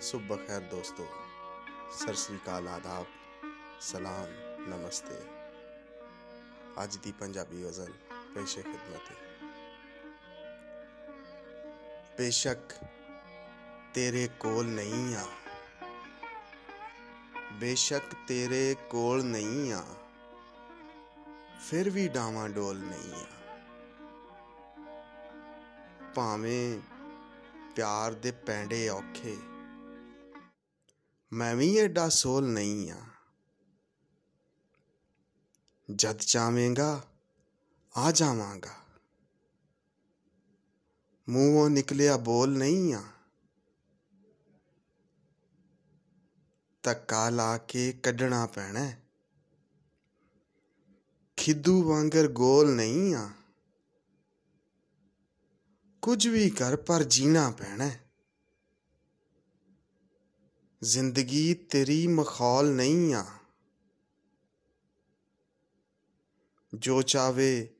ਸੁਬਹ ਖੈਰ ਦੋਸਤੋ, ਸਤਿ ਸ੍ਰੀ ਅਕਾਲ ਆਦਾਬ, ਸਲਾਮ, ਨਮਸਤੇ। ਅੱਜ ਦੀ ਪੰਜਾਬੀ ਗਜ਼ਲ ਪੇਸ਼ੇ ਖਿਦਮਤ। ਹੈ ਬੇਸ਼ੱਕ ਤੇਰੇ ਕੋਲ ਨਹੀਂ ਆ। ਬੇਸ਼ੱਕ ਤੇਰੇ ਕੋਲ ਨਹੀਂ ਆ। ਫਿਰ ਵੀ ਡਾਵਾਂ ਡੋਲ ਨਹੀਂ ਆ। ਭਾਵੇਂ ਪਿਆਰ ਦੇ ਪੈਂਡੇ ਔਖੇ ਮੈਂ ਵੀ ਐਡਾ ਸੋਲ ਨਹੀਂ ਆ ਜਦ ਚਾਵੇਂਗਾ ਆ ਜਾਵਾਂਗਾ ਮੂੰਹੋਂ ਨਿਕਲਿਆ ਬੋਲ ਨਹੀਂ ਆ ਧੱਕਾ ਲਾ ਕੇ ਕੱਢਣਾ ਪੈਣਾ ਹੈ। ਖਿੱਦੂ ਵਾਂਗਰ ਗੋਲ ਨਹੀਂ ਆ ਕੁਝ ਵੀ ਕਰ ਪਰ ਜੀਣਾ ਪੈਣਾ ਹੈ। ਜ਼ਿੰਦਗੀ ਤੇਰੀ ਮਖੌਲ ਨਹੀਂ ਆ। ਜੋ ਚਾਵੇ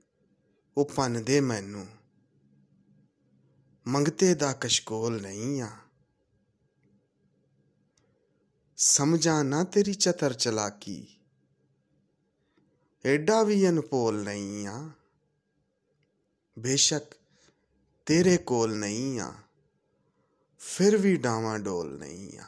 ਉਹ ਭੰਨ ਦੇ ਮੈਨੂੰ। ਮੰਗਤੇ ਦਾ ਕਸ਼ਕੋਲ ਨਹੀਂ ਆ। ਸਮਝਾ ਨਾ ਤੇਰੀ ਚਤਰ ਚਲਾਕੀ। ਐਡਾ ਵੀ ਅਨਪੋਲ ਨਹੀਂ ਆ। ਬੇਸ਼ੱਕ ਤੇਰੇ ਕੋਲ ਨਹੀਂ ਆ। ਫਿਰ ਵੀ ਡਾਵਾਂ ਡੋਲ ਨਹੀਂ ਆ।